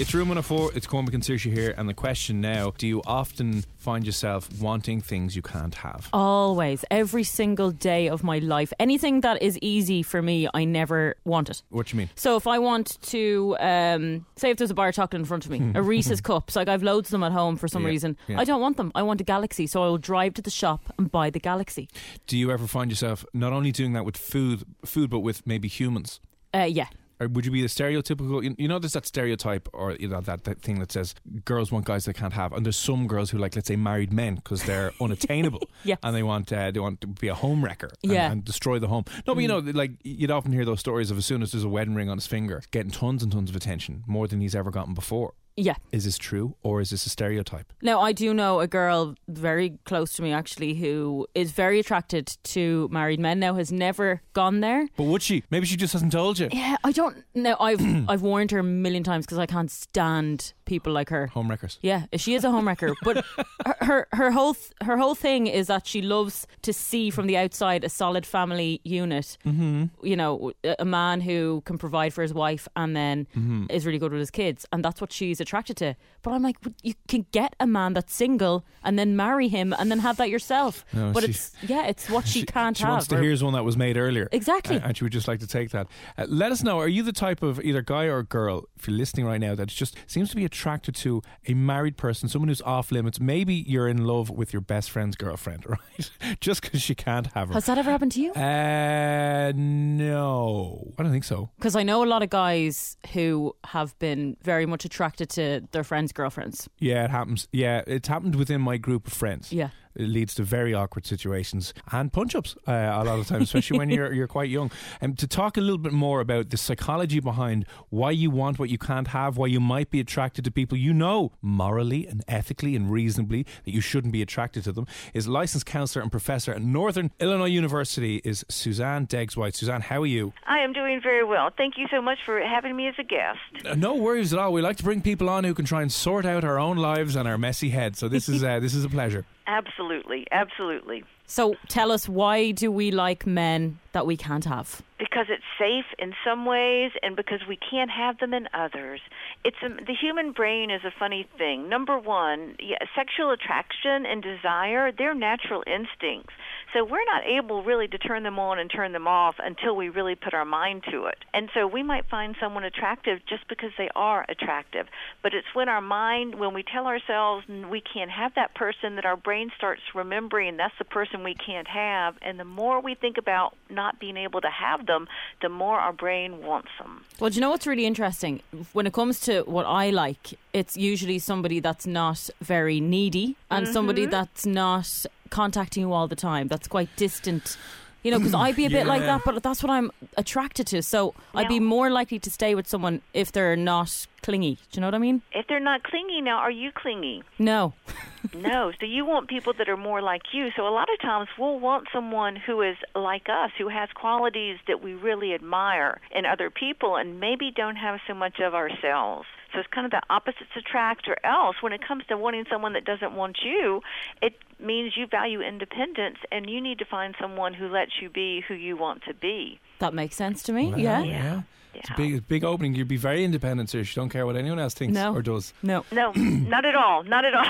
It's Room 104, it's Cormac and Saoirse here, and the question now do you often find yourself wanting things you can't have? Always, every single day of my life. Anything that is easy for me, I never want it. What do you mean? So if I want to, um, say if there's a bar of chocolate in front of me, a Reese's cups, like I've loads of them at home for some Yeah, reason, yeah. I don't want them. I want a Galaxy, so I will drive to the shop and buy the Galaxy. Do you ever find yourself not only doing that with food, food, but with maybe humans? Uh, yeah. Or would you be the stereotypical? you- You know, there's that stereotype, or you know that, that thing that says girls want guys they can't have, and there's some girls who like, let's say, married men because they're unattainable, Yes. and they want uh, they want to be a home wrecker, and, Yeah. and destroy the home. No, but you know, like you'd often hear those stories of as soon as there's a wedding ring on his finger, getting tons and tons of attention, more than he's ever gotten before. Yeah. Is this true, or is this a stereotype? Now, I do know a girl very close to me actually who is very attracted to married men. Now, has never gone there. But would she? Maybe she just hasn't told you. Yeah, I don't know. I've I've warned her a million times because I can't stand people like her. Home wreckers. Yeah, she is a homewrecker, but her, her her whole th- her whole thing is that she loves to see from the outside a solid family unit. Mm-hmm. You know, a a man who can provide for his wife and then Mm-hmm. is really good with his kids, and that's what she's attracted to. But I'm like, you can get a man that's single and then marry him and then have that yourself. No, but she- it's yeah, it's what she, can't she have. wants to hear one that was made earlier. Exactly. And, and she would just like to take that. Uh, let us know. Are you the type of either guy or girl, if you're listening right now, that just seems to be attracted to a married person, someone who's off limits? Maybe you're in love with your best friend's girlfriend, right? just because she can't have her. Has that ever happened to you? uh, no. I don't think so. Because I know a lot of guys who have been very much attracted to their friends' girlfriends. Yeah, it happens. Yeah, it's happened within my group of friends. Yeah. It leads to very awkward situations and punch ups uh, a lot of times, especially when you're you're quite young. And to talk a little bit more about the psychology behind why you want what you can't have, why you might be attracted to people you know morally and ethically and reasonably that you shouldn't be attracted to them, is licensed counselor and professor at Northern Illinois University is Suzanne Degges White. Suzanne, how are you? I am doing very well. Thank you so much for having me as a guest. Uh, no worries at all. We like to bring people on who can try and sort out our own lives and our messy heads. So this is uh, this is a pleasure. Absolutely, absolutely. So tell us, why do we like men that we can't have? Because it's safe in some ways, and because we can't have them in others. It's a, the human brain is a funny thing. Number one, yeah, sexual attraction and desire—they're natural instincts. So we're not able really to turn them on and turn them off until we really put our mind to it. And so we might find someone attractive just because they are attractive. But it's when our mind, when we tell ourselves we can't have that person, that our brain starts remembering that's the person we can't have. And the more we think about not being able to have them, the more our brain wants them. Well, do you know what's really interesting? When it comes to what I like, it's usually somebody that's not very needy and mm-hmm. somebody that's not contacting you all the time. That's quite distant. You know, because I'd be a bit like that, but that's what I'm attracted to. So I'd be more likely to stay with someone if they're not clingy. Do you know what I mean? If they're not clingy now, are you clingy? No. no. So you want people that are more like you. So a lot of times we'll want someone who is like us, who has qualities that we really admire in other people and maybe don't have so much of ourselves. So it's kind of the opposites attract, or else when it comes to wanting someone that doesn't want you, it means you value independence and you need to find someone who lets you be who you want to be. That makes sense to me. Wow, yeah. yeah. It's a big, big opening. You'd be very independent, so you don't care what anyone else thinks No. or does. No. No, not at all. Not at all.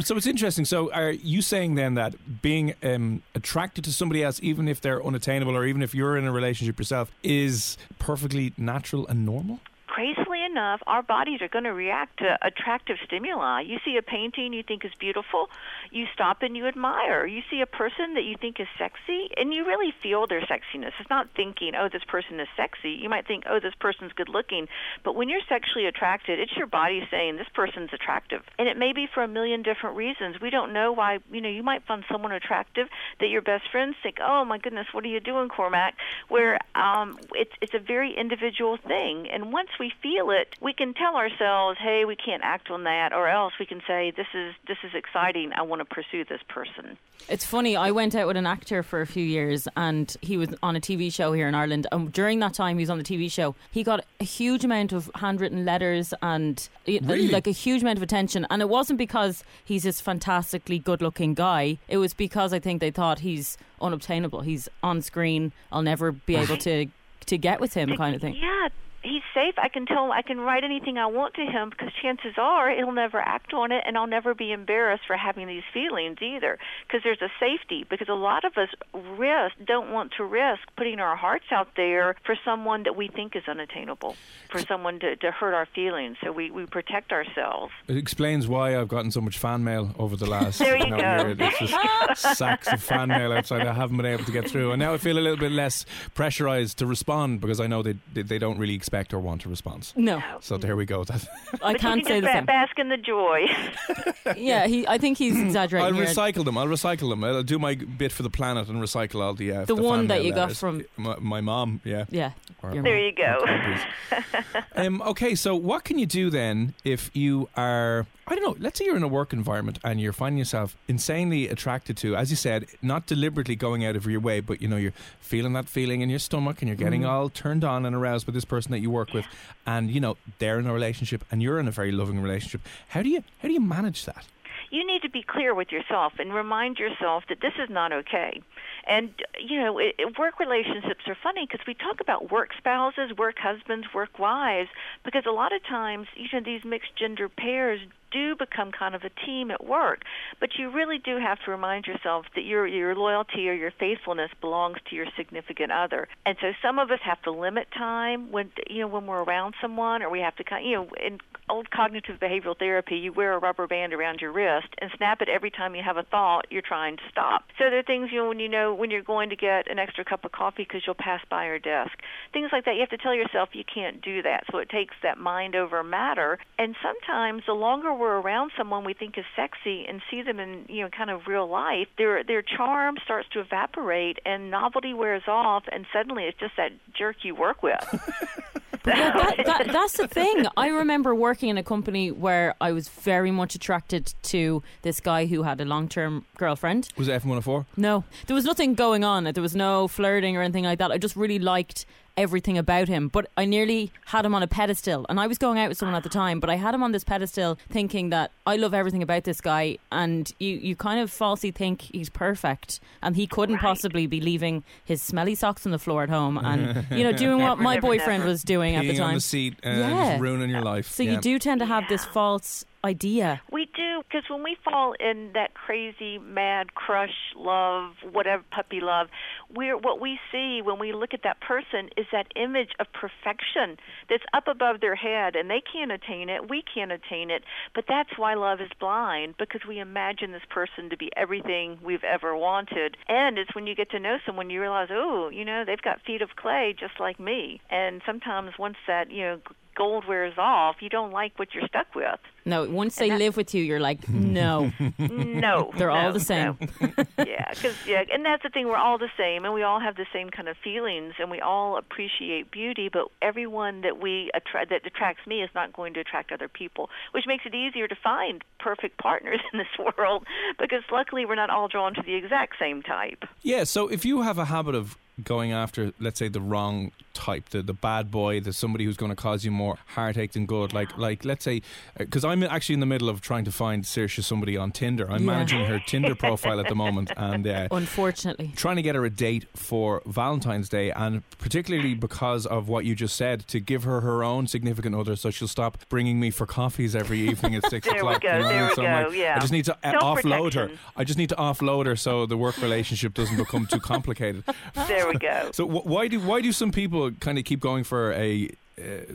So it's interesting. So are you saying then that being um, attracted to somebody else, even if they're unattainable, or even if you're in a relationship yourself, is perfectly natural and normal? Enough, our bodies are going to react to attractive stimuli. You see a painting you think is beautiful, you stop and you admire. You see a person that you think is sexy, and you really feel their sexiness. It's not thinking, oh, this person is sexy. You might think, oh, this person's good looking. But when you're sexually attracted, it's your body saying, this person's attractive. And it may be for a million different reasons. We don't know why, you know, you might find someone attractive that your best friends think, oh, my goodness, what are you doing, Cormac? Where um, it's, it's a very individual thing. And once we feel it, we can tell ourselves, "Hey, we can't act on that," or else we can say, "This is this is exciting. I want to pursue this person." It's funny. I went out with an actor for a few years, and he was on a TV show here in Ireland. And during that time, he was on the TV show. He got a huge amount of handwritten letters and uh, Really? like a huge amount of attention. And it wasn't because he's this fantastically good-looking guy. It was because I think they thought he's unobtainable. He's on screen. I'll never be able to to get with him, kind of thing. Yeah, he's safe. I can tell. I can write anything I want to him because chances are he'll never act on it, and I'll never be embarrassed for having these feelings either. Because there's a safety. Because a lot of us risk don't want to risk putting our hearts out there for someone that we think is unattainable, for someone to, to hurt our feelings. So we we protect ourselves. It explains why I've gotten so much fan mail over the last There you know, go. year. There's just sacks of fan mail outside I haven't been able to get through. And now I feel a little bit less pressurized to respond because I know they they, they don't really expect or want a response. No, So there we go. That, I can't you say can the just same. bask in the joy. Yeah, he. I think he's exaggerating. I'll here. recycle them. I'll recycle them. I'll do my bit for the planet and recycle all the uh, The one that mail you got from- my, my mom. Yeah. Yeah, Or- there mom. you go. Um, okay, so what can you do then if you are, I don't know, let's say you're in a work environment and you're finding yourself insanely attracted to, as you said, not deliberately going out of your way, but you know, you're feeling that feeling in your stomach and you're getting mm-hmm. all turned on and aroused by this person that you work with, and you know, they're in a relationship and you're in a very loving relationship. How do you how do you manage that? you need to be clear with yourself and remind yourself that this is not okay. And you know, it, it, work relationships are funny because we talk about work spouses, work husbands, work wives, because a lot of times, you know, these mixed gender pairs do become kind of a team at work. But you really do have to remind yourself that your your loyalty or your faithfulness belongs to your significant other. And so some of us have to limit time when you know when we're around someone, or we have to kind you know in old cognitive behavioral therapy, you wear a rubber band around your wrist and snap it every time you have a thought you're trying to stop. So there are things you know when you know when you're going to get an extra cup of coffee because you'll pass by her desk. Things like that. You have to tell yourself you can't do that. So it takes that mind over matter. And sometimes the longer we're around someone we think is sexy and see them in you know kind of real life, their their charm starts to evaporate and novelty wears off, and suddenly it's just that jerk you work with. Yeah, that, that, that's the thing. I remember working in a company where I was very much attracted to this guy who had a long term girlfriend. Was it F104? No, there was nothing going on. There was no flirting or anything like that. I just really liked everything about him. But I nearly had him on a pedestal. And I was going out with someone at the time, but I had him on this pedestal thinking that I love everything about this guy. And you, you kind of falsely think he's perfect. And he couldn't Right. possibly be leaving his smelly socks on the floor at home and, you know, doing what my boyfriend was doing at the Peeing on time. the seat and Yeah. just ruining your life. So Yeah. you do tend to have this false idea. We do because when we fall in that crazy, mad crush, love, whatever puppy love, we're what we see when we look at that person is that image of perfection that's up above their head, and they can't attain it. We can't attain it, but that's why love is blind because we imagine this person to be everything we've ever wanted. And it's when you get to know someone you realize, oh, you know, they've got feet of clay just like me. And sometimes once that you know gold wears off, you don't like what you're stuck with. No, once they And that- live with you, you're like, no. No, They're all the same. no. yeah, because yeah, and that's the thing. We're all the same, and we all have the same kind of feelings, and we all appreciate beauty. But everyone that we attract that attracts me is not going to attract other people, which makes it easier to find perfect partners in this world. Because luckily, we're not all drawn to the exact same type. Yeah, so if you have a habit of going after, let's say, the wrong type, the the bad boy, the somebody who's going to cause you more heartache than good. Like like let's say, because I'm actually in the middle of trying to find Saoirse somebody on Tinder. I'm Yeah. managing her Tinder profile at the moment, and. Uh, Unfortunately. trying to get her a date for Valentine's Day, and particularly because of what you just said, to give her her own significant other, so she'll stop bringing me for coffees every evening at six o'clock. go, you know? there we so I'm go, like, yeah. I just need to uh, offload her. I just need to offload her so the work relationship doesn't become too complicated. There we go. So wh- why do why do some people kind of keep going for a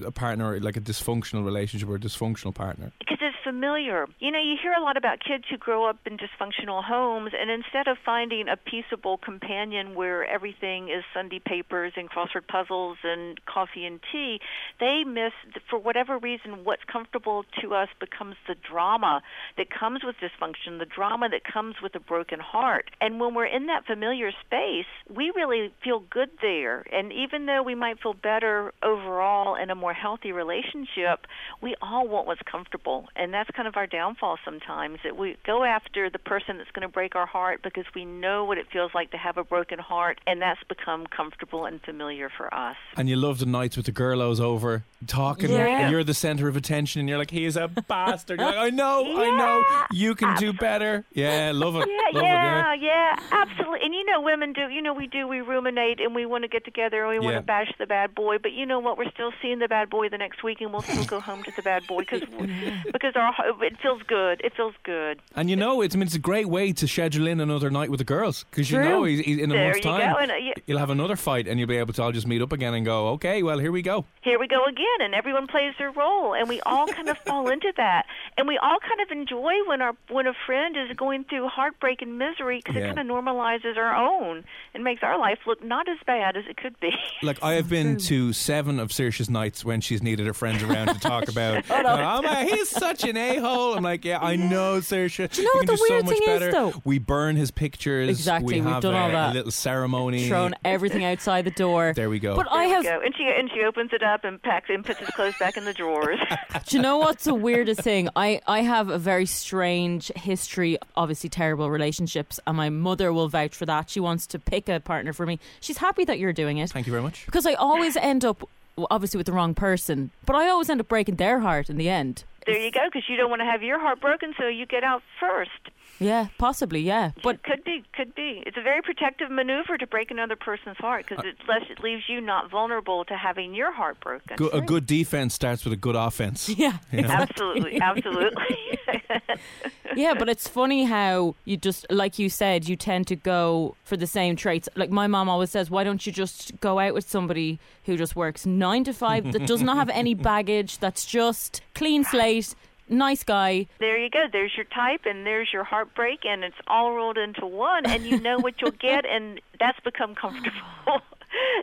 a partner like a dysfunctional relationship or a dysfunctional partner? because familiar. You know, you hear a lot about kids who grow up in dysfunctional homes, and instead of finding a peaceable companion where everything is Sunday papers and crossword puzzles and coffee and tea, they miss, for whatever reason, what's comfortable to us becomes the drama that comes with dysfunction, the drama that comes with a broken heart. And when we're in that familiar space, we really feel good there. And even though we might feel better overall in a more healthy relationship, we all want what's comfortable. And that's kind of our downfall sometimes that we go after the person that's going to break our heart because we know what it feels like to have a broken heart, and that's become comfortable and familiar for us. And you love the nights with the girlos over talking. Yeah. You're the center of attention, and you're like, "He's a bastard." You're like, "I know, I know. You can do better." Yeah, love it. Yeah, love yeah, it. yeah, absolutely. And you know, women do. You know, we do. We ruminate and we want to get together and we want Yeah. to bash the bad boy. But you know what? We're still seeing the bad boy the next week, and we'll still go home to the bad boy because because our it feels good. It feels good. And you know, it's I mean, it's a great way to schedule in another night with the girls because you True. know he's, he's in a There month's you go. time And, uh, yeah. you'll have another fight, and you'll be able to all just meet up again and go, "Okay, well, here we go." here we go again and everyone plays their role and we all kind of fall into that and we all kind of enjoy when our when a friend is going through heartbreak and misery because Yeah. it kind of normalizes our own and makes our life look not as bad as it could be Like I have been to seven of Saoirse's nights when she's needed her friends around to talk about. oh my, he's such an a hole. I'm like, yeah, I know, Saoirse. you know what the do so weird much thing is, though? We burn his pictures. Exactly, We we've have done all that. a little ceremony. Thrown everything outside the door. There we go. But I have go. and she and she opens it up and packs and puts his clothes back in the drawers Do you know what's the weirdest thing? I, I have a very strange history, obviously terrible relationships, and my mother will vouch for that. She wants to pick a partner for me. She's happy that you're doing it Thank you very much. because I always end up, obviously, with the wrong person, but I always end up breaking their heart in the end. There you go because you don't want to have your heart broken so you get out first Yeah, possibly, yeah. But could be could be it's a very protective maneuver to break another person's heart because uh, it, less- it leaves you not vulnerable to having your heart broken Go- a good defense starts with a good offense. yeah, absolutely absolutely yeah, but it's funny how you just, like you said, you tend to go for the same traits. Like my mom always says, why don't you just go out with somebody who just works nine to five, that does not have any baggage, that's just clean slate, nice guy. There you go. There's your type, and there's your heartbreak, and it's all rolled into one, and you know what you'll get, and that's become comfortable.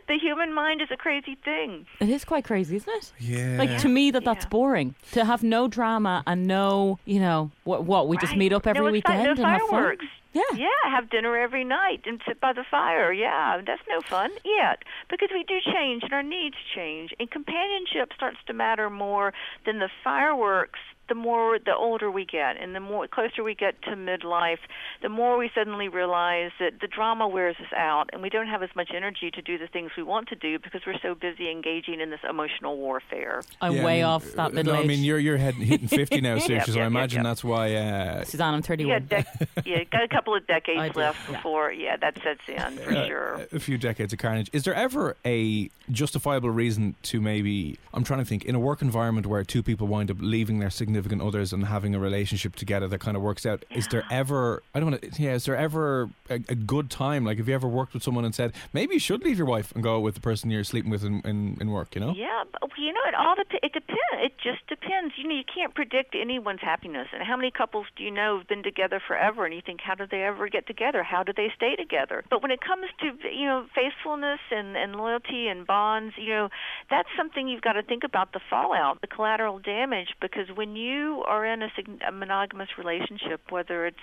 the human mind is a crazy thing. It is quite crazy, isn't it? Yeah. Like to me, that that's Yeah. boring to have no drama and no, you know, what? What we just Right. meet up every no, it's weekend not, and no have fun. fireworks. Yeah. Yeah, have dinner every night and sit by the fire. Yeah, that's no fun yet because we do change and our needs change, and companionship starts to matter more than the fireworks. The more the older we get, and the more closer we get to midlife, the more we suddenly realize that the drama wears us out, and we don't have as much energy to do the things we want to do because we're so busy engaging in this emotional warfare. I'm Yeah, I way mean, off that uh, middle no, age. I mean, you're you're heading, hitting fifty now, Saoirse, so yeah, I yeah, imagine yeah. that's why. Uh, Suzanne, I'm Yeah, 31. dec- yeah, got a couple of decades do, left yeah. before, yeah, that sets in for uh, sure. a few decades of carnage. Is there ever a justifiable reason to maybe? I'm trying to think in a work environment where two people wind up leaving their significant others and having a relationship together that kind of works out. Is there ever? I don't want to. Yeah, is there ever a, a good time? Like, have you ever worked with someone and said maybe you should leave your wife and go with the person you're sleeping with in, in, in work? You know? Yeah, but, you know, it all dep- it depends. It just depends. You can't predict anyone's happiness. And how many couples do you know have been together forever? And you think, how did they ever get together? How do they stay together? But when it comes to you know faithfulness and and loyalty and bonds, you know, that's something you've got to think about the fallout, the collateral damage, because when you are in a, a monogamous relationship, whether it's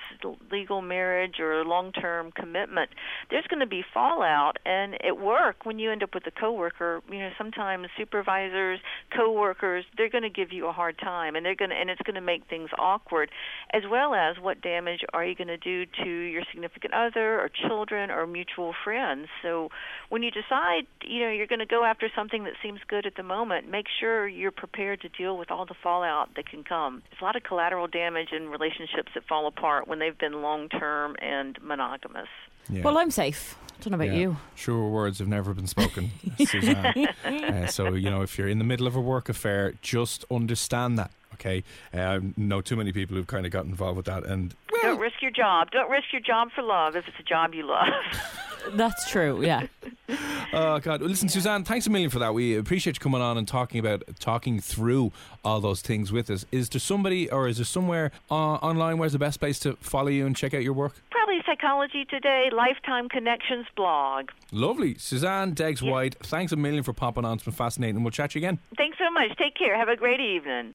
legal marriage or a long-term commitment, there's going to be fallout. And at work, when you end up with a coworker, you know, sometimes supervisors, coworkers, they're going to give you a hard time, and they're going to, and it's going to make things awkward, as well as what damage are you going to do to your significant other or children or mutual friends. So when you decide, you know, you're going to go after something that seems good at the moment, make sure you're prepared to deal with all the fallout that can come. There's a lot of collateral damage in relationships that fall apart when they've been long term and monogamous. Yeah. Well, I'm safe. I Don't know about Yeah. you. Sure, words have never been spoken, Suzanne. Uh, so, you know, if you're in the middle of a work affair, just understand that, okay? I know too many people who've kind of got involved with that. And, Don't risk your job. Don't risk your job for love if it's a job you love. That's true. Yeah. oh, God. Well, listen, Suzanne, thanks a million for that. We appreciate you coming on and talking about, talking through all those things with us. Is there somebody or is there somewhere uh, online where's the best place to follow you and check out your work? Probably Psychology Today, Lifetime Connections blog. Lovely. Suzanne Degges White, thanks a million for popping on. It's been fascinating. We'll chat to you again. Thanks so much. Take care. Have a great evening.